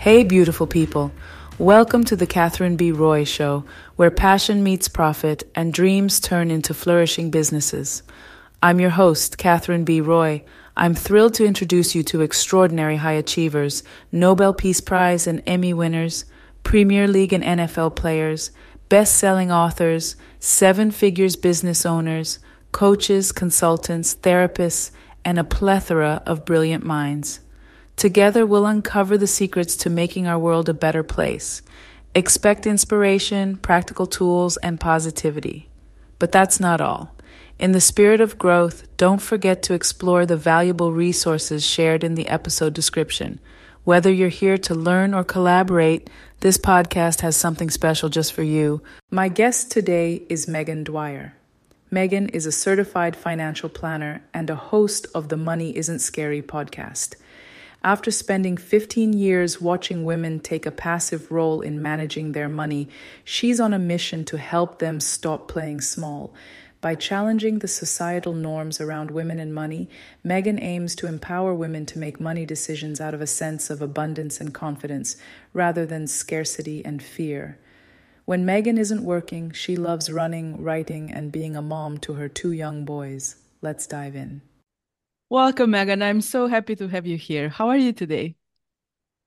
Hey, beautiful people. Welcome to the Catherine B. Roy Show, where passion meets profit and dreams turn into flourishing businesses. I'm your host, Catherine B. Roy. I'm thrilled to introduce you to extraordinary high achievers, Nobel Peace Prize and Emmy winners, Premier League and NFL players, best selling authors, seven figures business owners, coaches, consultants, therapists, and a plethora of brilliant minds. Together, we'll uncover the secrets to making our world a better place. Expect inspiration, practical tools, and positivity. But that's not all. In the spirit of growth, don't forget to explore the valuable resources shared in the episode description. Whether you're here to learn or collaborate, this podcast has something special just for you. My guest today is Meghan Dwyer. Meghan is a certified financial planner and a host of the Money Isn't Scary podcast. After spending 15 years watching women take a passive role in managing their money, she's on a mission to help them stop playing small. By challenging the societal norms around women and money, Meghan aims to empower women to make money decisions out of a sense of abundance and confidence rather than scarcity and fear. When Meghan isn't working, she loves running, writing, and being a mom to her two young boys. Let's dive in. Welcome, Meghan. I'm so happy to have you here. How are you today?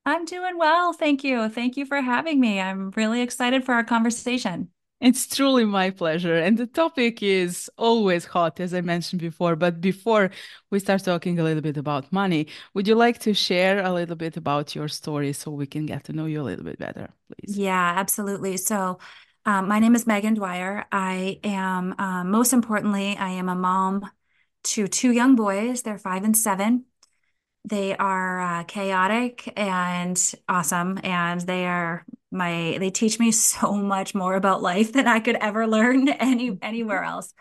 I'm doing well. Thank you. Thank you for having me. I'm really excited for our conversation. It's truly my pleasure. And the topic is always hot, as I mentioned before. But before we start talking a little bit about money, would you like to share a little bit about your story so we can get to know you a little bit better, please? Yeah, absolutely. So, um, my name is Meghan Dwyer. I am, um, most importantly, I am a mom to two young boys. They're five and seven. They are uh, chaotic and awesome, and they are my they teach me so much more about life than I could ever learn any anywhere else.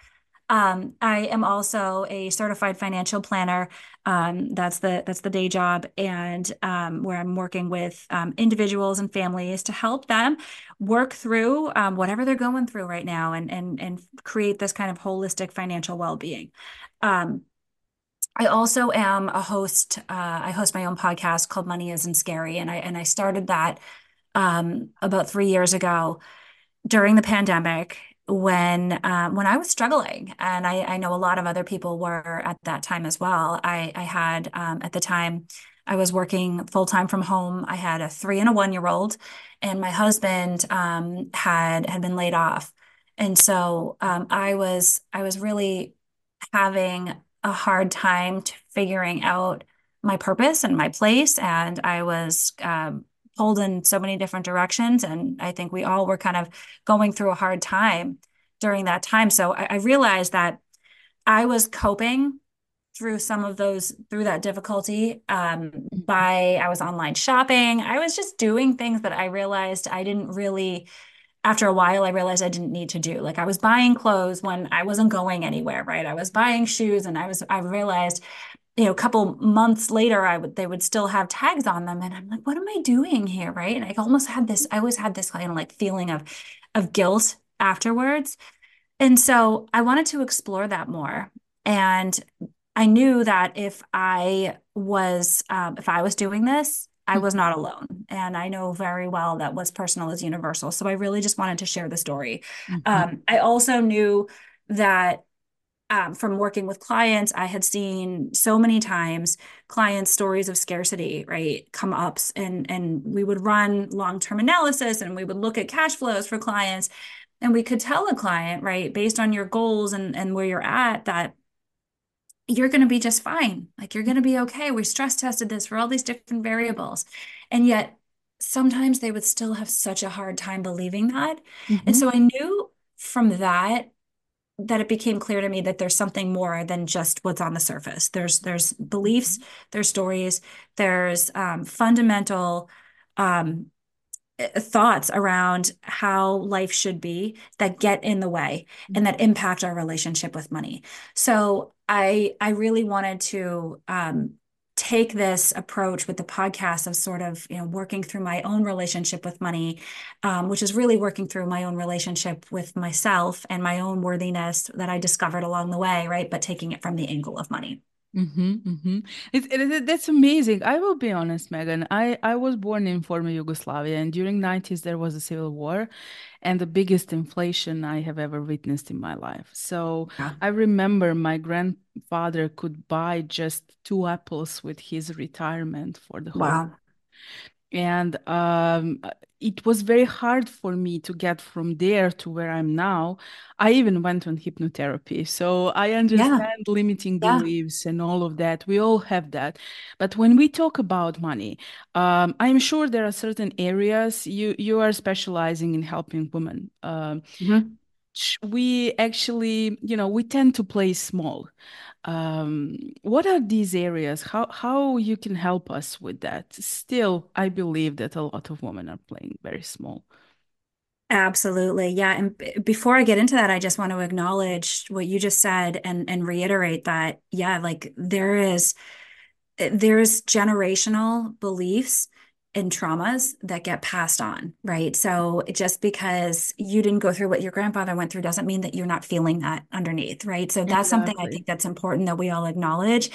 Um, I am also a certified financial planner. Um, that's the that's the day job, and um, where I'm working with um, individuals and families to help them work through um, whatever they're going through right now, and and and create this kind of holistic financial well being. Um, I also am a host. Uh, I host my own podcast called Money Isn't Scary, and I and I started that um, about three years ago during the pandemic when um, when I was struggling, and I, I, know a lot of other people were at that time as well. I, I had um, at the time I was working full time from home. I had a three and a one year old, and my husband um, had had been laid off, and so um, I was I was really having a hard time to figuring out my purpose and my place, and I was um, pulled in so many different directions. And I think we all were kind of going through a hard time during that time. So I, I realized that I was coping through some of those through that difficulty um, mm-hmm. by i was online shopping i was just doing things that i realized i didn't really after a while i realized i didn't need to do. Like i was buying clothes when i wasn't going anywhere right? I was buying shoes and i was i realized you know, a couple months later, I would they would still have tags on them, and I'm like, what am I doing here, right? And I almost had this, I always had this kind of like feeling of of guilt afterwards, and so I wanted to explore that more, and I knew that if I was um, if I was doing this, I was not alone. And I know very well that what's personal is universal. So I really just wanted to share the story. Mm-hmm. Um, I also knew that um, from working with clients, I had seen so many times clients' stories of scarcity, right, come up, and and we would run long term analysis, and we would look at cash flows for clients, and we could tell a client, right, based on your goals and and where you're at, that you're going to be just fine, like you're going to be okay. We stress tested this for all these different variables, and yet sometimes they would still have such a hard time believing that, mm-hmm. and so I knew from that that it became clear to me that there's something more than just what's on the surface. There's there's beliefs, mm-hmm. there's stories, there's um, fundamental um, thoughts around how life should be that get in the way and that mm-hmm. impact our relationship with money. So I I really wanted to um, take this approach with the podcast of sort of you know working through my own relationship with money um, which is really working through my own relationship with myself and my own worthiness that i discovered along the way right but taking it from the angle of money Mm-hmm, mm-hmm. It, it, it- that's amazing. I will be honest, Meghan. I, I was born in former Yugoslavia, and during 90s there was a civil war and the biggest inflation I have ever witnessed in my life. So Yeah. I remember my grandfather could buy just two apples with his retirement for the whole Wow. And um, it was very hard for me to get from there to where I'm now. I even went on hypnotherapy. So I Yeah. understand limiting Yeah. beliefs and all of that. We all have that. But when we talk about money, um, I'm sure there are certain areas you you are specializing in helping women. Um, Mhm. We actually, you know, we tend to play small. Um, what are these areas? How how you can help us with that? Still, I believe that a lot of women are playing very small. Absolutely. Yeah. And b before I get into that, I just want to acknowledge what you just said and and reiterate that, yeah, like there is there's generational beliefs and traumas that get passed on, right? So just because you didn't go through what your grandfather went through doesn't mean that you're not feeling that underneath, right? So that's something I think that's important that we all acknowledge.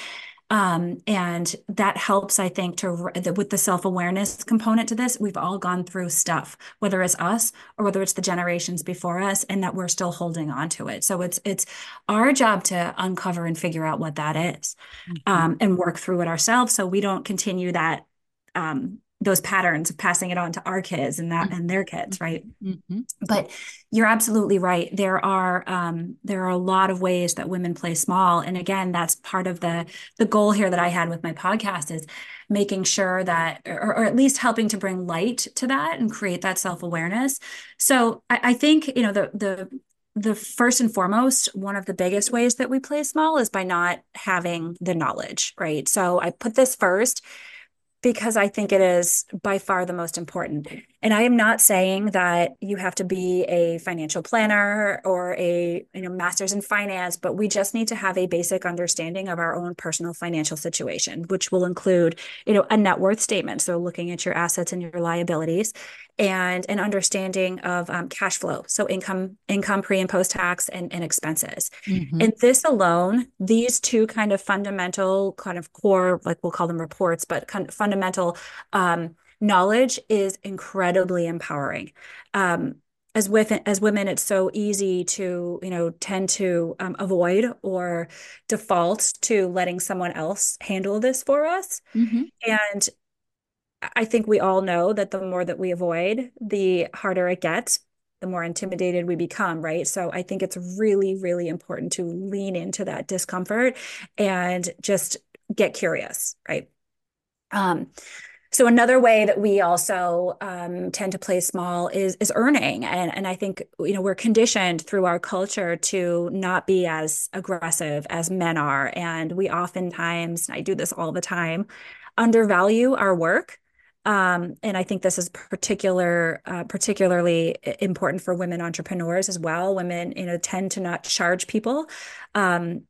Um, and that helps, I think, to with the self-awareness component to this, we've all gone through stuff, whether it's us or whether it's the generations before us, and that we're still holding on to it. So it's it's our job to uncover and figure out what that is Mhm, um, and work through it ourselves so we don't continue that um, those patterns of passing it on to our kids and that mhm, and their kids, right? mhm, mhm, But you're absolutely right. There are um, there are a lot of ways that women play small, and again, that's part of the the goal here that I had with my podcast is making sure that, or, or at least helping to bring light to that and create that self awareness. So I, I think you know the the the first and foremost, one of the biggest ways that we play small is by not having the knowledge, right? So I put this first because I think it is by far the most important. And I am not saying that you have to be a financial planner or a you know master's in finance, but we just need to have a basic understanding of our own personal financial situation, which will include you know a net worth statement, so looking at your assets and your liabilities, and an understanding of um, cash flow, so income, income pre and post tax, and, and expenses. mhm, And this alone, these two kind of fundamental, kind of core, like we'll call them reports, but kind of fundamental um, knowledge is incredibly empowering. Um, as with as women, it's so easy to you know tend to um, avoid or default to letting someone else handle this for us. mhm, And I think we all know that the more that we avoid, the harder it gets, the more intimidated we become, right? So I think it's really, really important to lean into that discomfort and just get curious, right? Um, so another way that we also um, tend to play small is is earning, and and I think you know we're conditioned through our culture to not be as aggressive as men are, and we oftentimes, I do this all the time, undervalue our work. Um, and I think this is particular, uh, particularly important for women entrepreneurs as well. Women, you know, tend to not charge people, um,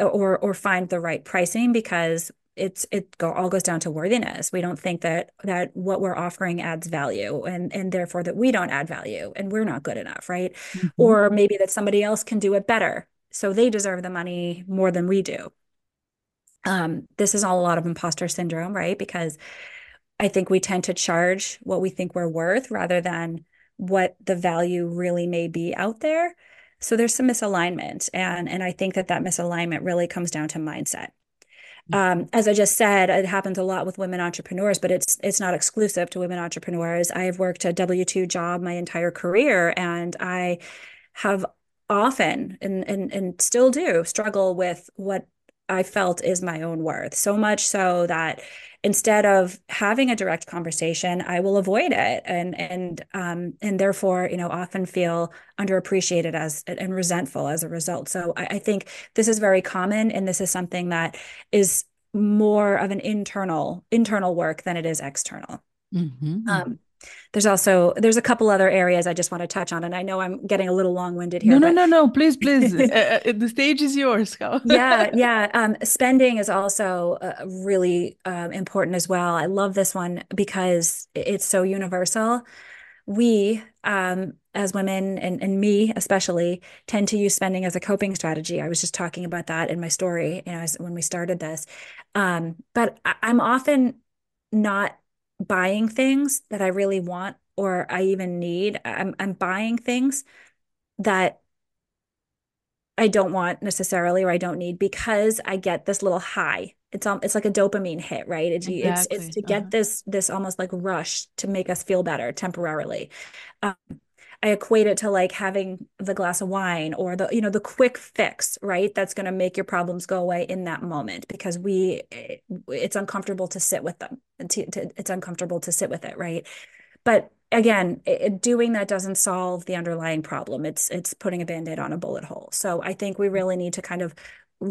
or or find the right pricing because it's it go, all goes down to worthiness. We don't think that that what we're offering adds value and and therefore that we don't add value and we're not good enough, right? mhm, Or maybe that somebody else can do it better. So they deserve the money more than we do. Um, this is all a lot of imposter syndrome, right? Because I think we tend to charge what we think we're worth rather than what the value really may be out there. So there's some misalignment, and and I think that that misalignment really comes down to mindset. Um, as I just said, it happens a lot with women entrepreneurs, but it's it's not exclusive to women entrepreneurs. I've worked a W-2 job my entire career, and I have often and and and still do struggle with what I felt is my own worth. So much so that instead of having a direct conversation, I will avoid it and and um and therefore, you know, often feel underappreciated as and resentful as a result. So I, I think this is very common, and this is something that is more of an internal internal work than it is external. mhm, Um, there's also there's a couple other areas I just want to touch on, and I know I'm getting a little long-winded here, no, but no, no. Please, please. Uh, uh, the stage is yours. Go. yeah, yeah. Um, spending is also uh, really um, important as well. I love this one because it's so universal. we, um, as women and, and me especially, tend to use spending as a coping strategy. I was just talking about that in my story, you know, as, when we started this. Um, but I, I'm often not buying things that I really want or I even need. I'm I'm buying things that I don't want necessarily or I don't need because I get this little high. It's um, it's like a dopamine hit, right? It's exactly. it's, it's to get uh-huh. this this almost like rush to make us feel better temporarily. Um, I equate it to like having the glass of wine or the you know the quick fix, right? That's going to make your problems go away in that moment because we it's uncomfortable to sit with them. It's uncomfortable to sit with it, right? But again, it, doing that doesn't solve the underlying problem. It's it's putting a band-aid on a bullet hole. So I think we really need to kind of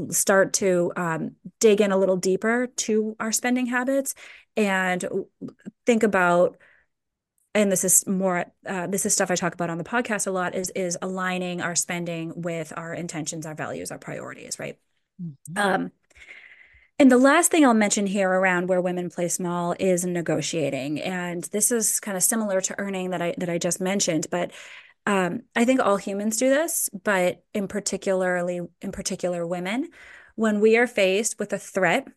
start to um, dig in a little deeper to our spending habits and think about and this is more uh, this is stuff i talk about on the podcast a lot is is aligning our spending with our intentions our values our priorities right mm-hmm. um, and the last thing I'll mention here around where women play small is negotiating. And this is kind of similar to earning that I that I just mentioned, but um, I think all humans do this, but in particularly in particular women, when we are faced with a threat,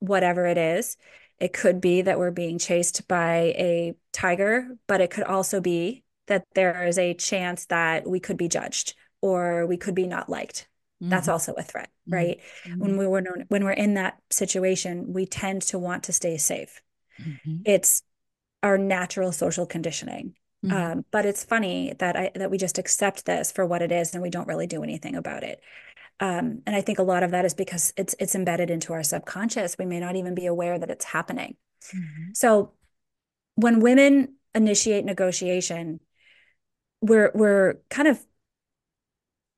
whatever it is, it could be that we're being chased by a tiger, but it could also be that there is a chance that we could be judged or we could be not liked mm-hmm. that's also a threat mm-hmm. right mm-hmm. when we were when we're in that situation we tend to want to stay safe mm-hmm. it's our natural social conditioning mm-hmm. um, but it's funny that i that we just accept this for what it is and we don't really do anything about it um, and i think a lot of that is because it's it's embedded into our subconscious we may not even be aware that it's happening mm-hmm. so when women initiate negotiation we're we're kind of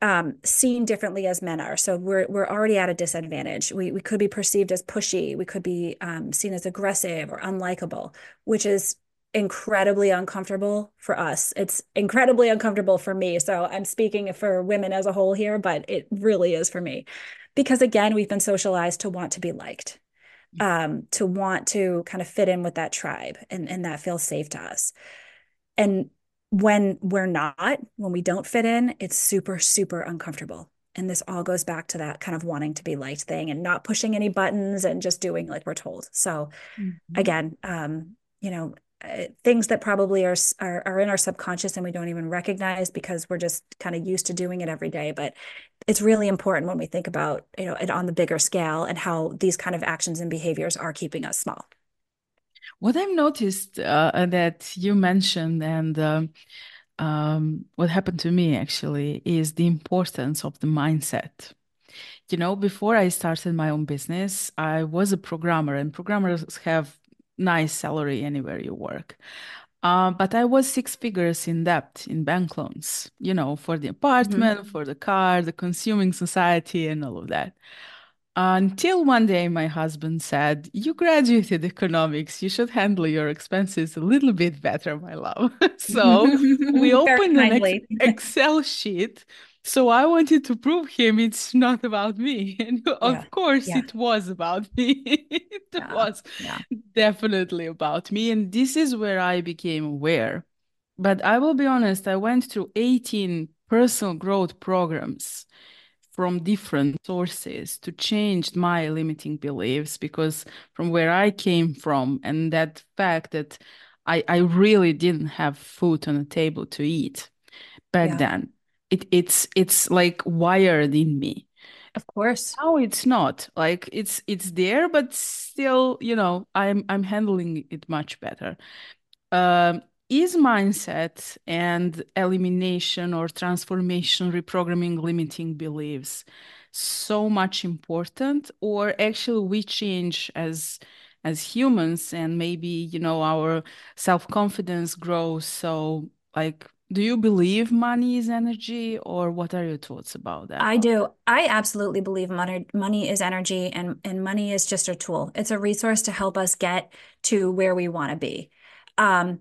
um, seen differently as men are. So we're we're already at a disadvantage. We we could be perceived as pushy. We could be um, seen as aggressive or unlikable, which is incredibly uncomfortable for us. It's incredibly uncomfortable for me. So I'm speaking for women as a whole here, but it really is for me, because again, we've been socialized to want to be liked, um, to want to kind of fit in with that tribe, and and that feels safe to us. And when we're not, when we don't fit in, it's super, super uncomfortable. And this all goes back to that kind of wanting to be liked thing and not pushing any buttons and just doing like we're told. So mm-hmm. again, um, you know, uh, things that probably are, are are in our subconscious and we don't even recognize because we're just kind of used to doing it every day. But it's really important when we think about you know it on the bigger scale and how these kind of actions and behaviors are keeping us small. What I've noticed uh, that you mentioned and uh, um, what happened to me actually is the importance of the mindset. You know, before I started my own business, I was a programmer, and programmers have nice salary anywhere you work. Uh, but I was six figures in debt in bank loans, you know, for the apartment, mm-hmm. for the car, the consuming society, and all of that. Until one day, my husband said, You graduated economics. You should handle your expenses a little bit better, my love. so we opened an ex- Excel sheet. So I wanted to prove him it's not about me. And of yeah. course, yeah. it was about me. it yeah. was definitely about me. And this is where I became aware. But I will be honest, I went through 18 personal growth programs from different sources to change my limiting beliefs because from where I came from and that fact that I, I really didn't have food on the table to eat back yeah. then. It it's it's like wired in me. Of course. Now it's not. Like it's it's there, but still, you know, I'm I'm handling it much better. Um, is mindset and elimination or transformation reprogramming limiting beliefs so much important? Or actually we change as as humans and maybe you know our self-confidence grows. So like do you believe money is energy? Or what are your thoughts about that? I do. I absolutely believe money money is energy and and money is just a tool. It's a resource to help us get to where we want to be. Um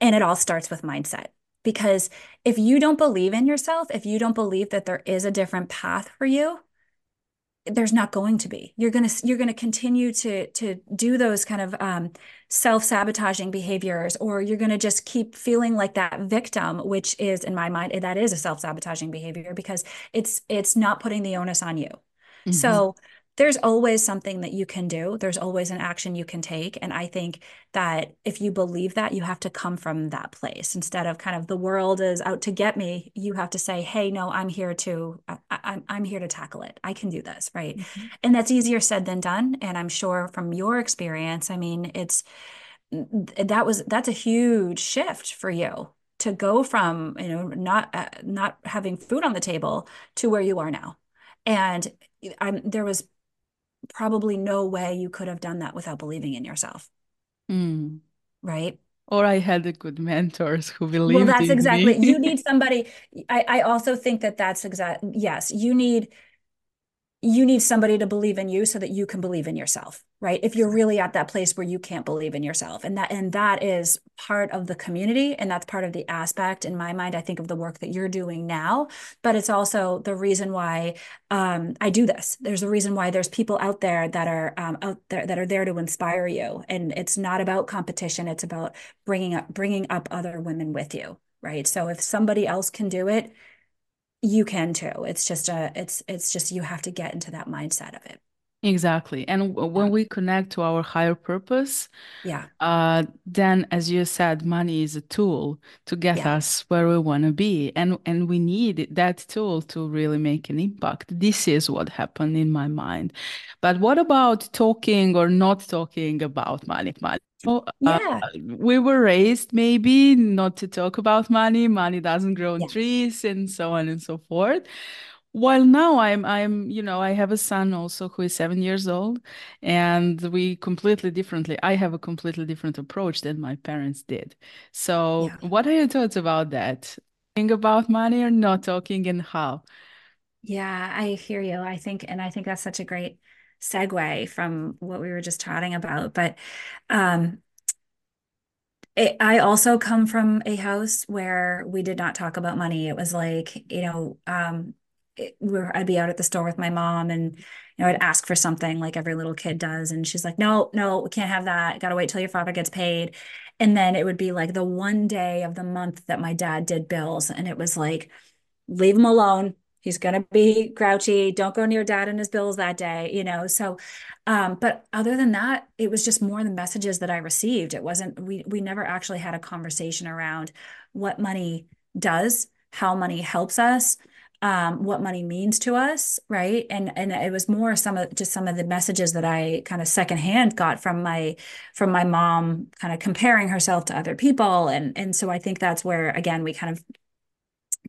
and it all starts with mindset. Because if you don't believe in yourself, if you don't believe that there is a different path for you, there's not going to be. You're gonna you're gonna continue to to do those kind of um, self-sabotaging behaviors, or you're gonna just keep feeling like that victim, which is in my mind that is a self-sabotaging behavior because it's it's not putting the onus on you. Mm-hmm. So there's always something that you can do. There's always an action you can take. And I think that if you believe that, you have to come from that place instead of kind of the world is out to get me. You have to say, hey, no, I'm here to, I, am I'm here to tackle it. I can do this. Right. Mm-hmm. And that's easier said than done. And I'm sure from your experience, I mean, it's, that was, that's a huge shift for you to go from, you know, not, uh, not having food on the table to where you are now. And I'm, there was probably no way you could have done that without believing in yourself. Mm. Right. Or I had good mentors who believed. Well, that's exactly. you need somebody. I, I also think that that's exact. Yes, you need you need somebody to believe in you so that you can believe in yourself right? If you're really at that place where you can't believe in yourself and that and that is part of the community and that's part of the aspect in my mind i think of the work that you're doing now but it's also the reason why um, i do this. There's a reason why there's people out there that are um, out there that are there to inspire you and it's not about competition it's about bringing up bringing up other women with you right? So if somebody else can do it you can too. It's just a it's it's just you have to get into that mindset of it. Exactly. And when we connect to our higher purpose yeah. uh then as you said money is a tool to get yeah. us where we want to be. And and we need that tool to really make an impact. This is what happened in my mind. But what about talking or not talking about money? Money uh, yeah. we were raised maybe not to talk about money. Money doesn't grow on yes. trees and so on and so forth. While now I'm I'm you know I have a son also who is seven years old, and we completely differently. I have a completely different approach than my parents did. So, yeah. what are your thoughts about that? Talking about money or not talking, and how? Yeah, I hear you. I think, and I think that's such a great segue from what we were just chatting about. But um, it, I also come from a house where we did not talk about money. It was like, you know, um, it, where I'd be out at the store with my mom and, you know, I'd ask for something like every little kid does. And she's like, no, no, we can't have that. Got to wait till your father gets paid. And then it would be like the one day of the month that my dad did bills. And it was like, leave him alone he's going to be grouchy don't go near dad and his bills that day you know so um, but other than that it was just more the messages that i received. It wasn't we we never actually had a conversation around what money does how money helps us um, what money means to us right? And and it was more some of just some of the messages that i kind of secondhand got from my from my mom kind of comparing herself to other people. And and so i think that's where again we kind of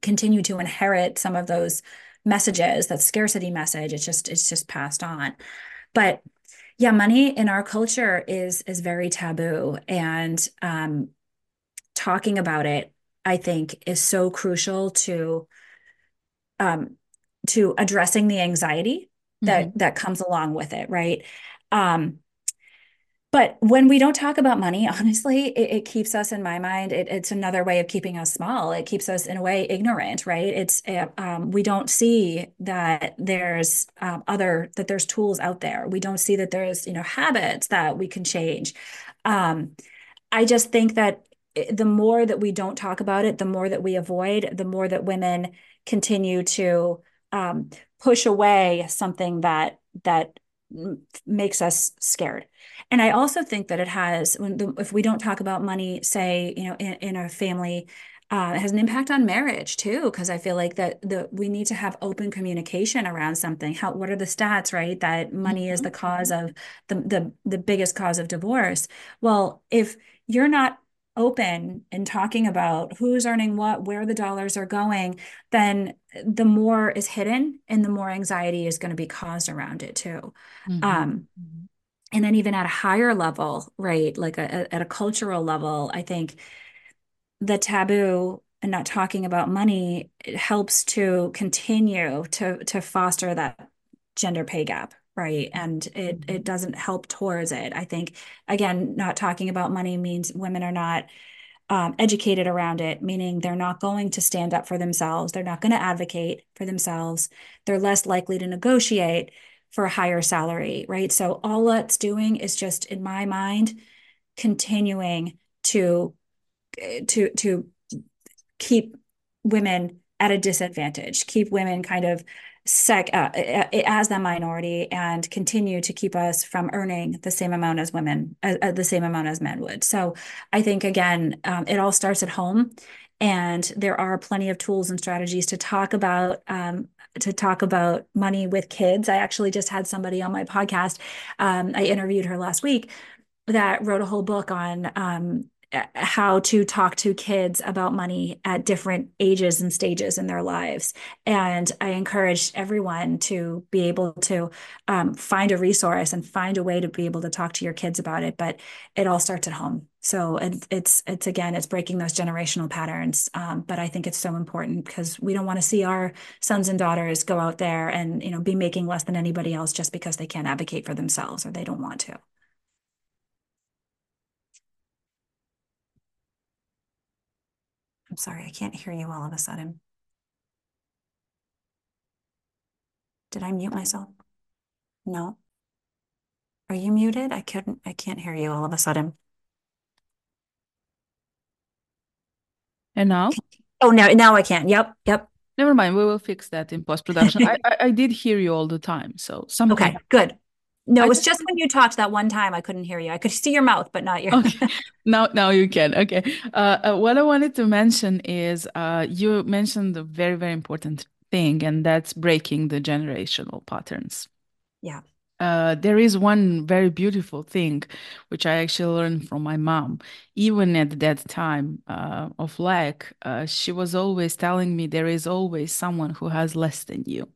continue to inherit some of those messages that scarcity message it's just it's just passed on. But yeah money in our culture is is very taboo. And um talking about it i think is so crucial to um to addressing the anxiety that mm-hmm. that comes along with it right? Um but when we don't talk about money, honestly, it, it keeps us in my mind. It, it's another way of keeping us small. It keeps us in a way ignorant, right? It's eh, um, we don't see that there's um, other that there's tools out there. We don't see that there's you know habits that we can change. Um, I just think that eh, the more that we don't talk about it, the more that we avoid, the more that women continue to um, push away something that that makes us scared. And I also think that it has, when the, if we don't talk about money, say, you know, in, in a family, uh, it has an impact on marriage too, because I feel like that the we need to have open communication around something. How what are the stats, right? That money mm-hmm. is the cause of the the the biggest cause of divorce. Well, if you're not open and talking about who's earning what, where the dollars are going, then the more is hidden and the more anxiety is going to be caused around it too. Mm-hmm. Um, mm-hmm. and then even at a higher level, right, like a, a, at a cultural level, I think the taboo and not talking about money helps to continue to to foster that gender pay gap right and it it mm-hmm. doesn't help towards it i think again not talking about money means women are not um, educated around it meaning they're not going to stand up for themselves they're not going to advocate for themselves they're less likely to negotiate for a higher salary, right? So all that's doing is just, in my mind, continuing to to to keep women at a disadvantage, keep women kind of sec uh, as the minority and continue to keep us from earning the same amount as women, uh, uh, the same amount as men would. So I think again, um, it all starts at home, and there are plenty of tools and strategies to talk about. Um, to talk about money with kids. I actually just had somebody on my podcast. Um, I interviewed her last week that wrote a whole book on um, how to talk to kids about money at different ages and stages in their lives. And I encourage everyone to be able to um, find a resource and find a way to be able to talk to your kids about it. But it all starts at home. So it, it's it's again it's breaking those generational patterns. Um, but I think it's so important because we don't want to see our sons and daughters go out there and you know be making less than anybody else just because they can't advocate for themselves or they don't want to. I'm sorry, I can't hear you all of a sudden. Did I mute myself? No. Are you muted? I couldn't, I can't hear you all of a sudden. And now? Oh, now, now I can. Yep, yep. Never mind. We will fix that in post production. I, I, I did hear you all the time, so something. Okay, good. No, it was just when you talked that one time I couldn't hear you. I could see your mouth, but not your. okay. Now, now you can. Okay. Uh, uh, what I wanted to mention is uh, you mentioned a very, very important thing, and that's breaking the generational patterns. Yeah. Uh, there is one very beautiful thing which I actually learned from my mom. Even at that time uh, of lack, uh, she was always telling me there is always someone who has less than you.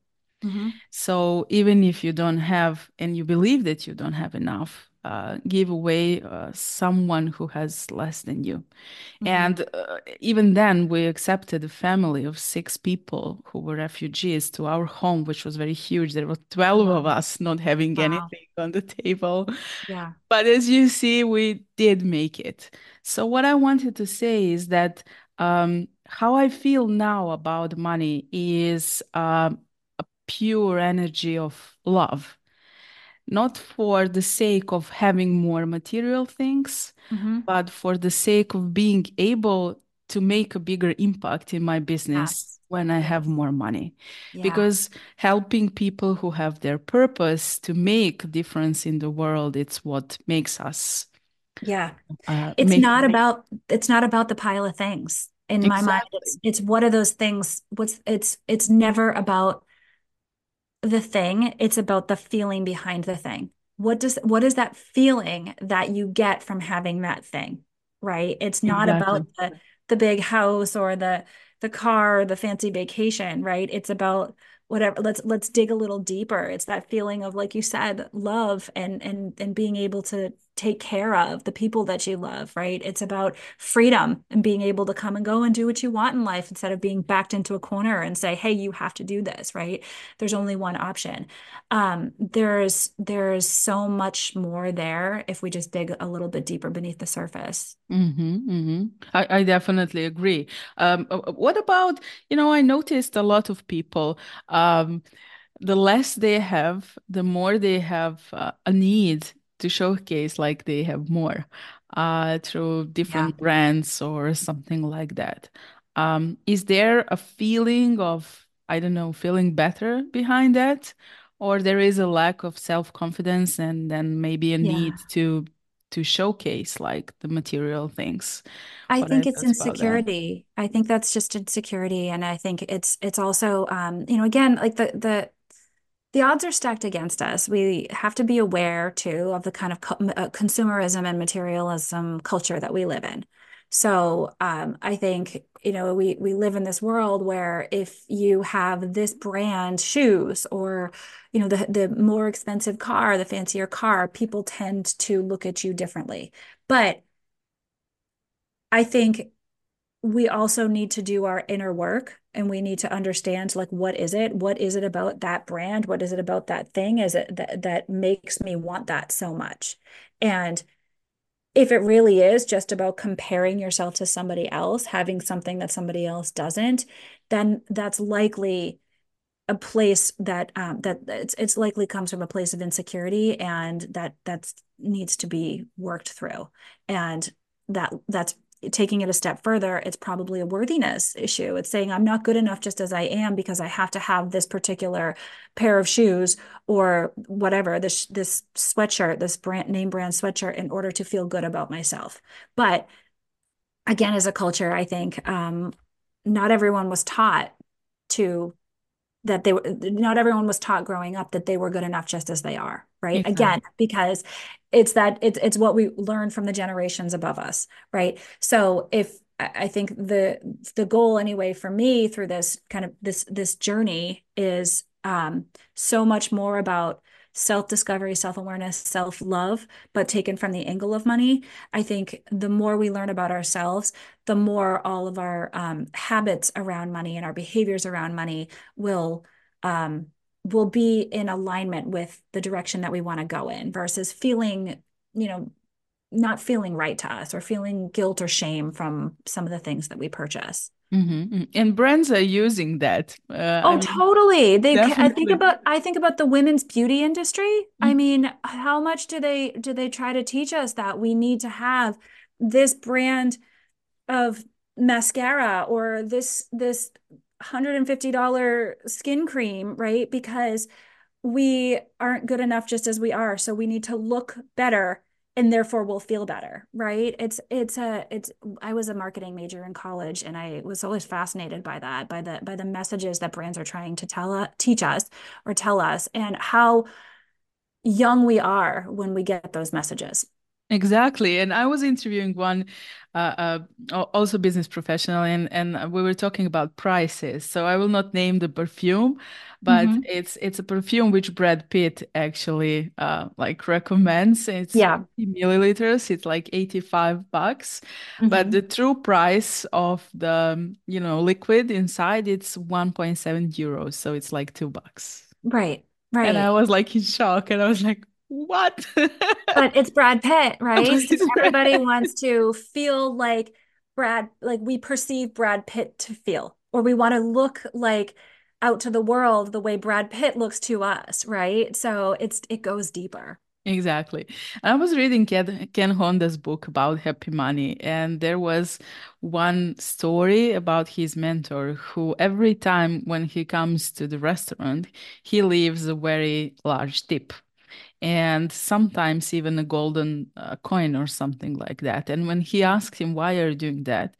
Mm-hmm. So even if you don't have, and you believe that you don't have enough, uh, give away uh, someone who has less than you. Mm-hmm. And uh, even then, we accepted a family of six people who were refugees to our home, which was very huge. There were 12 of us not having wow. anything on the table. Yeah. But as you see, we did make it. So, what I wanted to say is that um, how I feel now about money is um, pure energy of love not for the sake of having more material things mm-hmm. but for the sake of being able to make a bigger impact in my business yes. when i have more money yeah. because helping people who have their purpose to make a difference in the world it's what makes us yeah uh, it's make, not make... about it's not about the pile of things in exactly. my mind it's, it's what are those things what's it's it's never about the thing, it's about the feeling behind the thing. What does what is that feeling that you get from having that thing? Right? It's not exactly. about the the big house or the the car or the fancy vacation, right? It's about whatever let's let's dig a little deeper it's that feeling of like you said love and and and being able to take care of the people that you love right? It's about freedom and being able to come and go and do what you want in life instead of being backed into a corner and say hey you have to do this right? There's only one option. Um, there's there's so much more there if we just dig a little bit deeper beneath the surface. Mm-hmm, mm-hmm. I, I, definitely agree. Um, uh, what about you know i noticed a lot of people um, the less they have, the more they have uh, a need to showcase like they have more uh, through different yeah. brands or something like that. Um, is there a feeling of, I don't know, feeling better behind that? Or there is a lack of self-confidence and then maybe a yeah. need to to showcase like the material things i think it's insecurity i think that's just insecurity and i think it's it's also um you know again like the the the odds are stacked against us. We have to be aware too of the kind of co- uh, consumerism and materialism culture that we live in. So um, I think you know we we live in this world where if you have this brand shoes or you know the the more expensive car, the fancier car, people tend to look at you differently. But I think we also need to do our inner work and we need to understand like what is it? What is it about that brand? What is it about that thing? Is it that that makes me want that so much? And if it really is just about comparing yourself to somebody else having something that somebody else doesn't then that's likely a place that um, that it's it's likely comes from a place of insecurity and that that's needs to be worked through. And that that's taking it a step further it's probably a worthiness issue. It's saying i'm not good enough just as i am because i have to have this particular pair of shoes or whatever this this sweatshirt this brand name brand sweatshirt in order to feel good about myself. But again as a culture i think um, not everyone was taught to that they were not everyone was taught growing up that they were good enough just as they are right exactly. again because it's that it's it's what we learned from the generations above us right so if i think the the goal anyway for me through this kind of this this journey is um so much more about self discovery, self awareness, self love, but taken from the angle of money. I think the more we learn about ourselves, the more all of our um, habits around money and our behaviors around money will. Um, will be in alignment with the direction that we want to go in versus feeling you know not feeling right to us or feeling guilt or shame from some of the things that we purchase Mm-hmm, mm-hmm. And brands are using that. Uh, oh, I mean, totally. They. Definitely. I think about. I think about the women's beauty industry. Mm-hmm. I mean, how much do they do they try to teach us that we need to have this brand of mascara or this this $150 skin cream, right? Because we aren't good enough just as we are. So we need to look better and therefore we'll feel better right? It's it's a it's i was a marketing major in college and i was always fascinated by that by the by the messages that brands are trying to tell uh, teach us or tell us and how young we are when we get those messages Exactly. And I was interviewing one uh, uh, also business professional and, and we were talking about prices. So I will not name the perfume, but mm-hmm. it's it's a perfume which Brad Pitt actually uh, like recommends. It's yeah. milliliters. It's like 85 bucks. Mm-hmm. But the true price of the, you know, liquid inside it's 1.7 euros. So it's like two bucks. Right. Right. And I was like in shock and I was like, what? but it's Brad Pitt, right? So everybody wants to feel like Brad, like we perceive Brad Pitt to feel, or we want to look like out to the world the way Brad Pitt looks to us, right? So it's it goes deeper. Exactly. I was reading Ken, Ken Honda's book about happy money, and there was one story about his mentor who, every time when he comes to the restaurant, he leaves a very large tip and sometimes even a golden uh, coin or something like that. And when he asked him, Why are you doing that?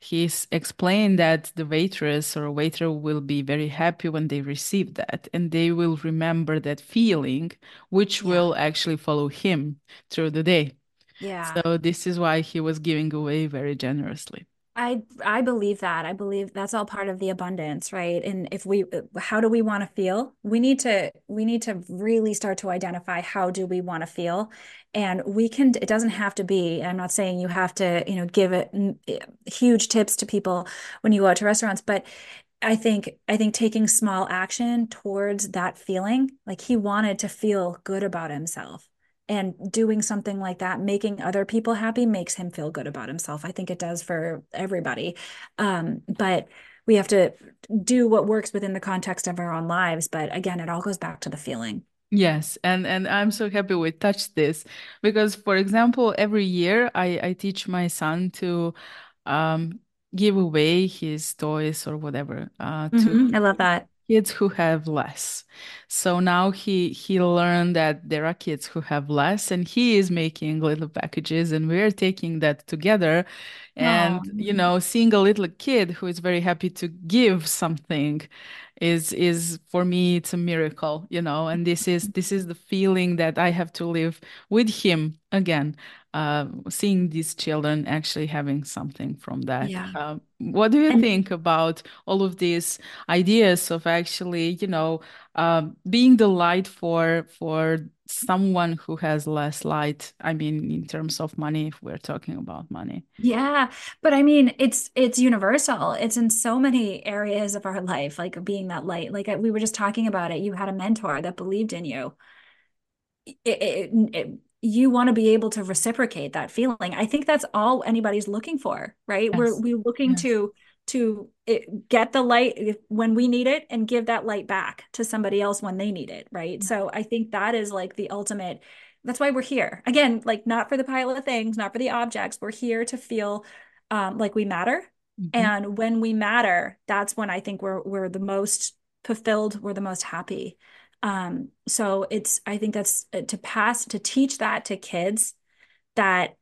he explained that the waitress or waiter will be very happy when they receive that and they will remember that feeling, which yeah. will actually follow him through the day. Yeah. So this is why he was giving away very generously. I I believe that. I believe that's all part of the abundance, right? And if we how do we want to feel? We need to we need to really start to identify how do we want to feel. And we can it doesn't have to be, I'm not saying you have to, you know, give it eh, huge tips to people when you go out to restaurants, but I think I think taking small action towards that feeling, like he wanted to feel good about himself and doing something like that making other people happy makes him feel good about himself. I think it does for everybody. Um, but we have to do what works within the context of our own lives. But again it all goes back to the feeling. Yes and and i'm so happy we touched this because for example every year i i teach my son to um give away his toys or whatever uh to mm-hmm. i love that kids who have less. So now he he learned that there are kids who have less and he is making little packages and we're taking that together and Aww. you know seeing a little kid who is very happy to give something is is for me it's a miracle you know and this is this is the feeling that i have to live with him again uh, seeing these children actually having something from that. Yeah. Uh, what do you and think about all of these ideas of actually, you know, uh, being the light for for someone who has less light? I mean, in terms of money, if we're talking about money. Yeah, but I mean, it's it's universal. It's in so many areas of our life, like being that light. Like we were just talking about it. You had a mentor that believed in you. It, it, it, you want to be able to reciprocate that feeling. I think that's all anybody's looking for, right? Yes. We're we're looking yes. to to it, get the light when we need it and give that light back to somebody else when they need it right so i think that is like the ultimate that's why we're here again like not for the pile of things not for the objects we're here to feel um, like we matter mm-hmm. and when we matter that's when i think we're we're the most fulfilled we're the most happy um, so it's i think that's uh, to pass to teach that to kids that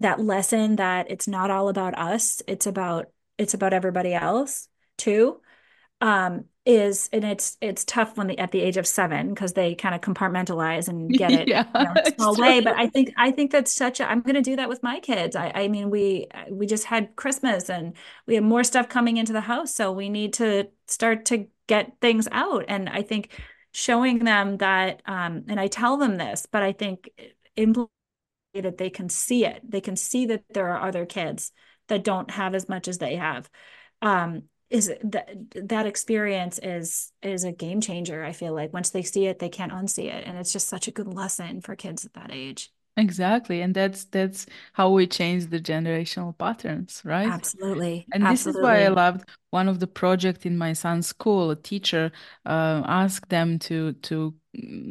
that lesson that it's not all about us it's about it's about everybody else too um is and it's it's tough when they at the age of seven because they kind of compartmentalize and get it yeah, you know, small way. But i think i think that's such a i'm going to do that with my kids. I i mean we we just had christmas and we have more stuff coming into the house. So we need to start to get things out. And i think showing them that um and i tell them this but i think that they can see it. They can see that there are other kids that don't have as much as they have. Um, is that that experience is is a game changer i feel like. Once they see it they can't unsee it and it's just such a good lesson for kids at that age exactly and that's that's how we change the generational patterns right absolutely and absolutely. this is why i loved one of the project in my son's school a teacher uh, asked them to to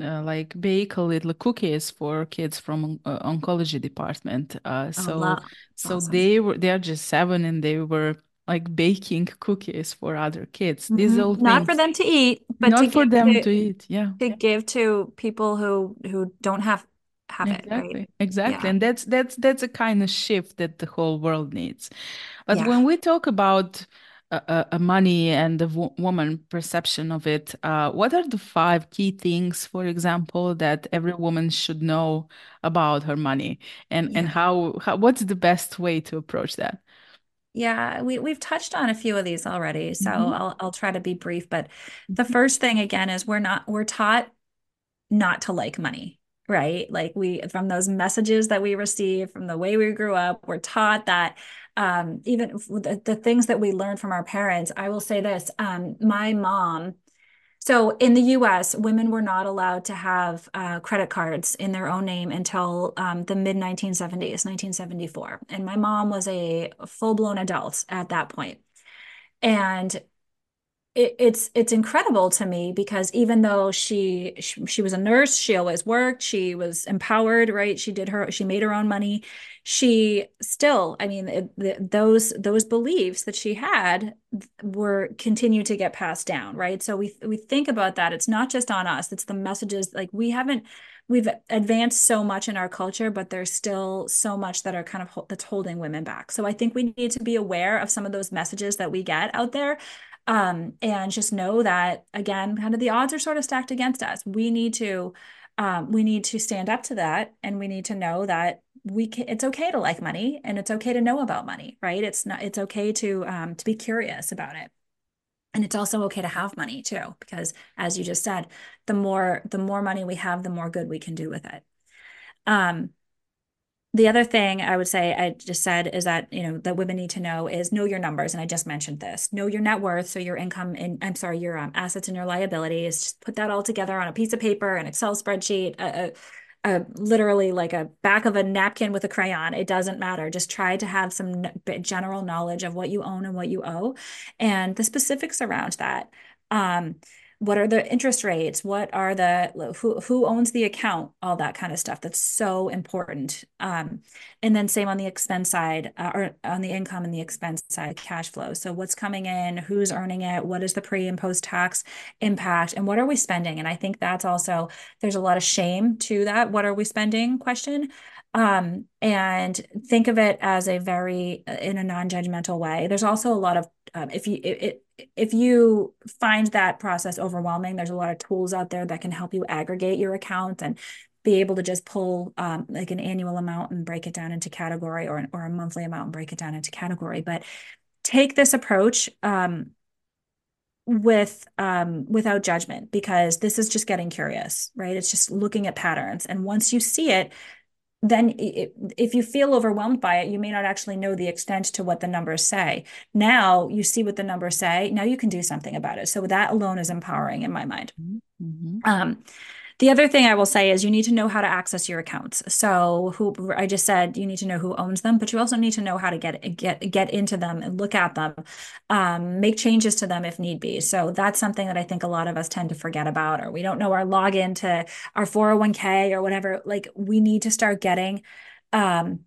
uh, like bake a little cookies for kids from uh, oncology department uh, so oh, wow. so awesome. they were they are just seven and they were like baking cookies for other kids mm-hmm. these all not for them to eat but not for them to, to, eat yeah to give to people who who don't have have exactly. it right exactly yeah. and that's that's that's a kind of shift that the whole world needs but yeah. when we talk about a, a money and the w- woman perception of it uh, what are the five key things for example that every woman should know about her money and yeah. and how, how what's the best way to approach that yeah, we we've touched on a few of these already, so mm-hmm. I'll I'll try to be brief. But the first thing again is we're not we're taught not to like money, right? Like we from those messages that we receive from the way we grew up, we're taught that um, even the, the things that we learned from our parents. I will say this: um, my mom so in the US, women were not allowed to have uh, credit cards in their own name until um, the mid 1970s, 1974. And my mom was a full blown adult at that point. And it, it's it's incredible to me because even though she, she she was a nurse, she always worked, she was empowered, right? She did her she made her own money. She still, I mean, it, those those beliefs that she had were continue to get passed down, right? So we we think about that. It's not just on us. It's the messages like we haven't we've advanced so much in our culture, but there's still so much that are kind of that's holding women back. So I think we need to be aware of some of those messages that we get out there um, and just know that again, kind of the odds are sort of stacked against us. We need to um, we need to stand up to that, and we need to know that we can. It's okay to like money, and it's okay to know about money, right? It's not. It's okay to um, to be curious about it. And it's also okay to have money too, because as you just said, the more the more money we have, the more good we can do with it. Um, the other thing I would say I just said is that you know that women need to know is know your numbers, and I just mentioned this. Know your net worth, so your income and I'm sorry, your um, assets and your liabilities. Just put that all together on a piece of paper, an Excel spreadsheet, a, a, a literally like a back of a napkin with a crayon. It doesn't matter. Just try to have some general knowledge of what you own and what you owe, and the specifics around that. Um, what are the interest rates? What are the who who owns the account? All that kind of stuff. That's so important. Um, and then same on the expense side uh, or on the income and the expense side cash flow. So what's coming in who's earning it what is the pre and post tax impact and what are we spending? And i think that's also there's a lot of shame to that what are we spending question. Um, and think of it as a very uh, in a non-judgmental way. There's also a lot of um, if you it, if you find that process overwhelming there's a lot of tools out there that can help you aggregate your accounts and be able to just pull um, like an annual amount and break it down into category or, or a monthly amount and break it down into category. But take this approach um, with um, without judgment because this is just getting curious right? It's just looking at patterns. And once you see it then if you feel overwhelmed by it, you may not actually know the extent to what the numbers say. Now you see what the numbers say. Now you can do something about it. So that alone is empowering in my mind. Mm-hmm. Um, The other thing I will say is you need to know how to access your accounts. So who I just said you need to know who owns them, but you also need to know how to get get get into them and look at them, um, make changes to them if need be. So that's something that I think a lot of us tend to forget about, or we don't know our login to our 401k or whatever. Like we need to start getting um,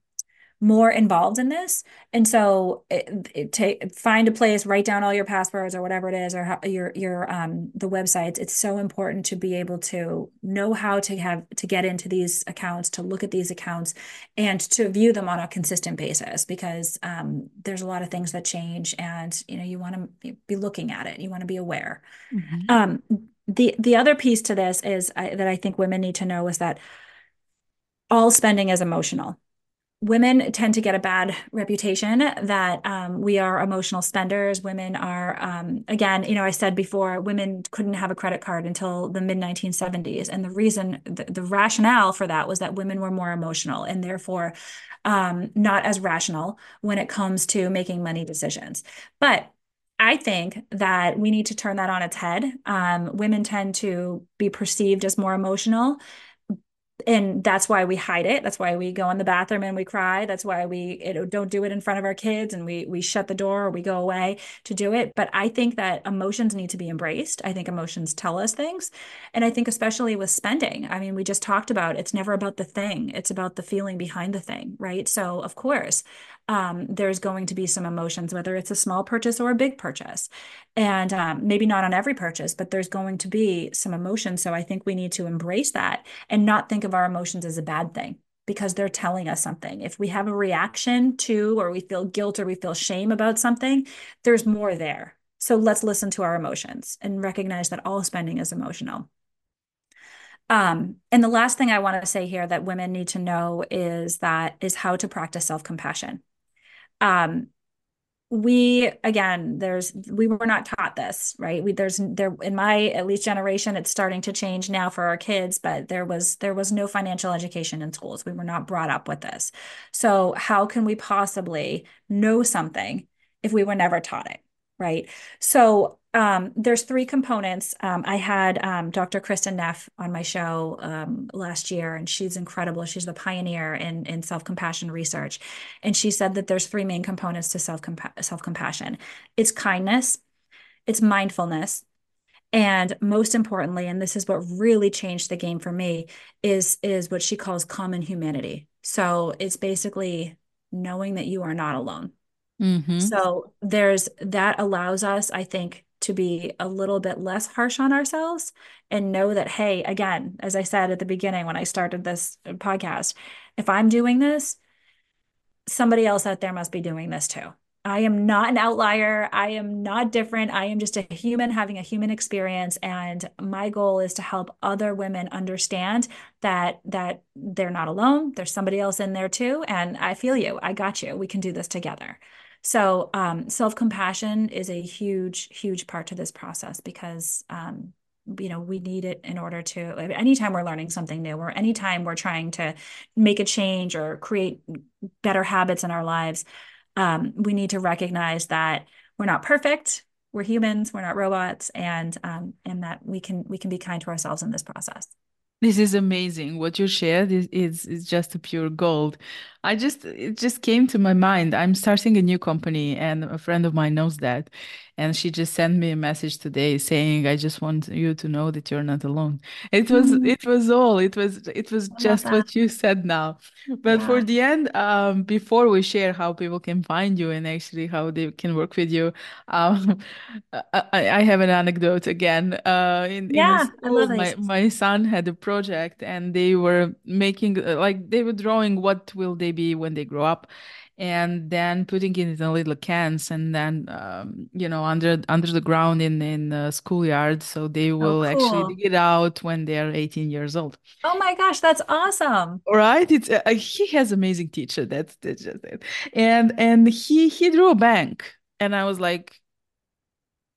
more involved in this. And so it, it take find a place, write down all your passwords or whatever it is, or how, your your um the websites. It's so important to be able to know how to have to get into these accounts, to look at these accounts, and to view them on a consistent basis because um, there's a lot of things that change, and you know you want to be looking at it. You want to be aware. Mm-hmm. Um, the the other piece to this is I, that I think women need to know is that all spending is emotional women tend to get a bad reputation that um, we are emotional spenders. Women are, um, again, you know, I said before, women couldn't have a credit card until the mid 1970s. And the reason, the, the, rationale for that was that women were more emotional and therefore um, not as rational when it comes to making money decisions. But I think that we need to turn that on its head. Um, women tend to be perceived as more emotional and that's why we hide it. That's why we go in the bathroom and we cry. That's why we don't do it in front of our kids and we we shut the door or we go away to do it. But i think that emotions need to be embraced. I think emotions tell us things. And i think especially with spending i mean we just talked about it's never about the thing. It's about the feeling behind the thing right? So of course um, there's going to be some emotions, whether it's a small purchase or a big purchase. And um, maybe not on every purchase, but there's going to be some emotions. So I think we need to embrace that and not think of our emotions as a bad thing because they're telling us something. If we have a reaction to, or we feel guilt or we feel shame about something, there's more there. So let's listen to our emotions and recognize that all spending is emotional. Um, and the last thing I want to say here that women need to know is that is how to practice self-compassion um, we again there's we were not taught this right? We there's there in my at least generation it's starting to change now for our kids but there was there was no financial education in schools. We were not brought up with this. So how can we possibly know something if we were never taught it right? So um, there's three components. Um, I had um, Dr. Kristin Neff on my show um, last year, and she's incredible. She's the pioneer in, in self compassion research. And she said that there's three main components to self self compassion it's kindness, it's mindfulness, and most importantly, and this is what really changed the game for me, is, is what she calls common humanity. So it's basically knowing that you are not alone. Mm-hmm. So there's that allows us, I think, to be a little bit less harsh on ourselves and know that, hey, again, as I said at the beginning when I started this podcast, if I'm doing this, somebody else out there must be doing this too. I am not an outlier. I am not different. I am just a human having a human experience and my goal is to help other women understand that that they're not alone. There's somebody else in there too and I feel you. I got you. We can do this together. So um, self-compassion is a huge, huge part to this process because um, you know we need it in order to anytime we're learning something new or anytime we're trying to make a change or create better habits in our lives um, we need to recognize that we're not perfect. We're humans. We're not robots. And um, and that we can we can be kind to ourselves in this process this is amazing. What you shared is, is, is just pure gold. I just it just came to my mind. I'm starting a new company and a friend of mine knows that. And she just sent me a message today saying, I just want you to know that you're not alone. It was mm. it was all. It was it was just what you said now. But yeah. for the end, um, before we share how people can find you and actually how they can work with you, um, I, I have an anecdote again. Uh in, yeah, in school, my, my son had a project and they were making like they were drawing what will they be when they grow up and then putting it in little cans and then um, you know under under the ground in in the schoolyard so they oh, will oh, cool. actually dig it out when they're 18 years old oh my gosh that's awesome right it's uh, he has amazing teacher that's, that's just it and and he he drew a bank and i was like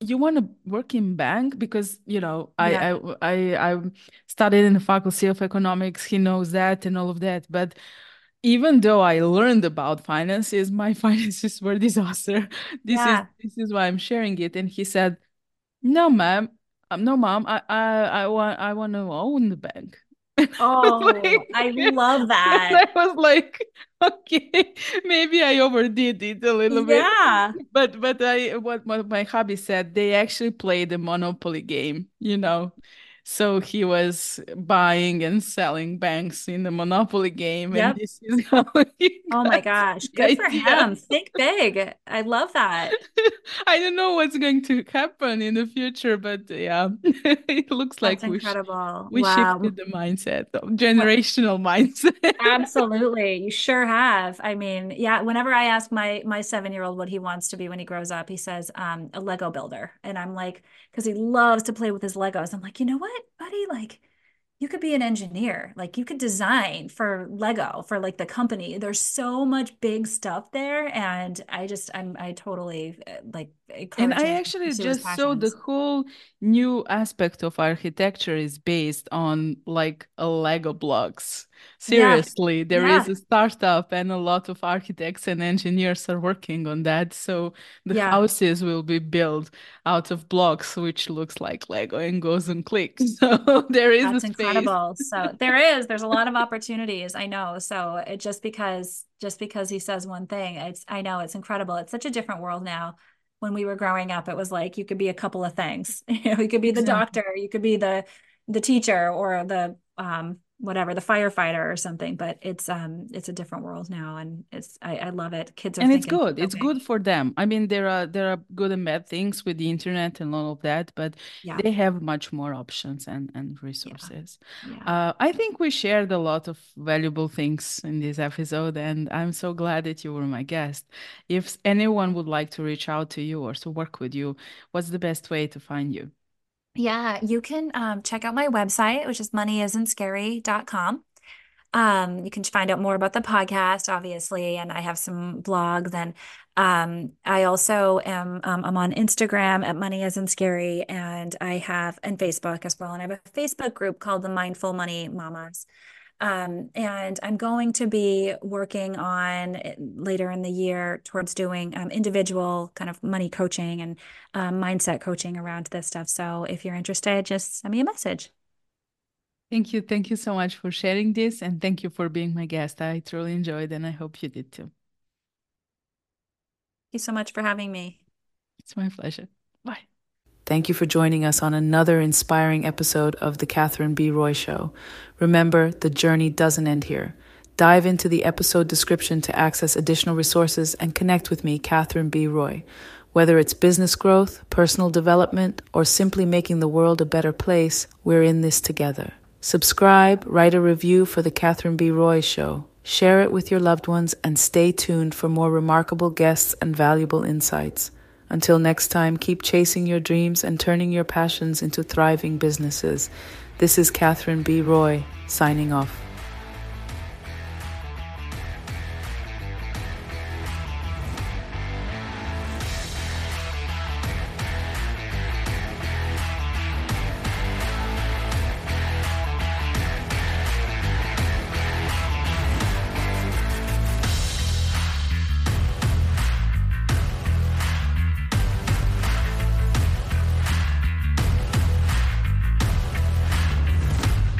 you want to work in bank because you know yeah. I, I i i studied in the faculty of economics he knows that and all of that but even though I learned about finances, my finances were disaster. This yeah. is this is why I'm sharing it. And he said, "No, ma'am, um, no, mom, I, I, I want, I want to own the bank. Oh, like, I love that. I was like, okay, maybe I overdid it a little yeah. bit. But but I what, what my hubby said, they actually played the Monopoly game, you know. So he was buying and selling banks in the Monopoly game, yep. and this is how Oh my gosh, good for him. Think big. I love that. I don't know what's going to happen in the future, but yeah, it looks That's like incredible. we, we wow. shifted the mindset, the generational mindset. Absolutely, you sure have. I mean, yeah. Whenever I ask my my seven year old what he wants to be when he grows up, he says um, a Lego builder, and I'm like, because he loves to play with his Legos. I'm like, you know what, buddy, like you could be an engineer. Like you could design for lego for like the company. There's so much big stuff there and i just i'm i totally uh, like and i actually just saw the whole new aspect of architecture is based on like a lego blocks. Seriously yeah. there yeah. is a startup and a lot of architects and engineers are working on that. So the yeah. houses will be built out of blocks which looks like lego and goes and clicks so there is That's incredible. So there is there's a lot of opportunities i know. So it just because just because he says one thing it's i know it's incredible. It's such a different world now when we were growing up it was like you could be a couple of things. You know you could be the doctor you could be the the teacher or the um whatever the firefighter or something but it's um it's a different world now and it's i, I love it kids and it's good it's good for them i mean there are there are good and bad things with the internet and all of that but yeah. they have much more options and and resources yeah. Yeah. Uh, i think we shared a lot of valuable things in this episode and i'm so glad that you were my guest if anyone would like to reach out to you or to work with you what's the best way to find you yeah, you can um, check out my website, which is moneyisn'tscary.com. Um, you can find out more about the podcast, obviously, and I have some blogs. And um, I also am um, I'm on Instagram at Money Isn't Scary, and I have and Facebook as well. And I have a Facebook group called the Mindful Money Mamas. Um, and I'm going to be working on eh, later in the year towards doing um, individual kind of money coaching and um, mindset coaching around this stuff. So if you're interested, just send me a message. Thank you. Thank you so much for sharing this. And thank you for being my guest. I truly enjoyed and I hope you did too. Thank you so much for having me. It's my pleasure. Thank you for joining us on another inspiring episode of The Catherine B. Roy Show. Remember, the journey doesn't end here. Dive into the episode description to access additional resources and connect with me, Catherine B. Roy. Whether it's business growth, personal development, or simply making the world a better place, we're in this together. Subscribe, write a review for The Catherine B. Roy Show. Share it with your loved ones and stay tuned for more remarkable guests and valuable insights. Until next time, keep chasing your dreams and turning your passions into thriving businesses. This is Catherine B. Roy, signing off.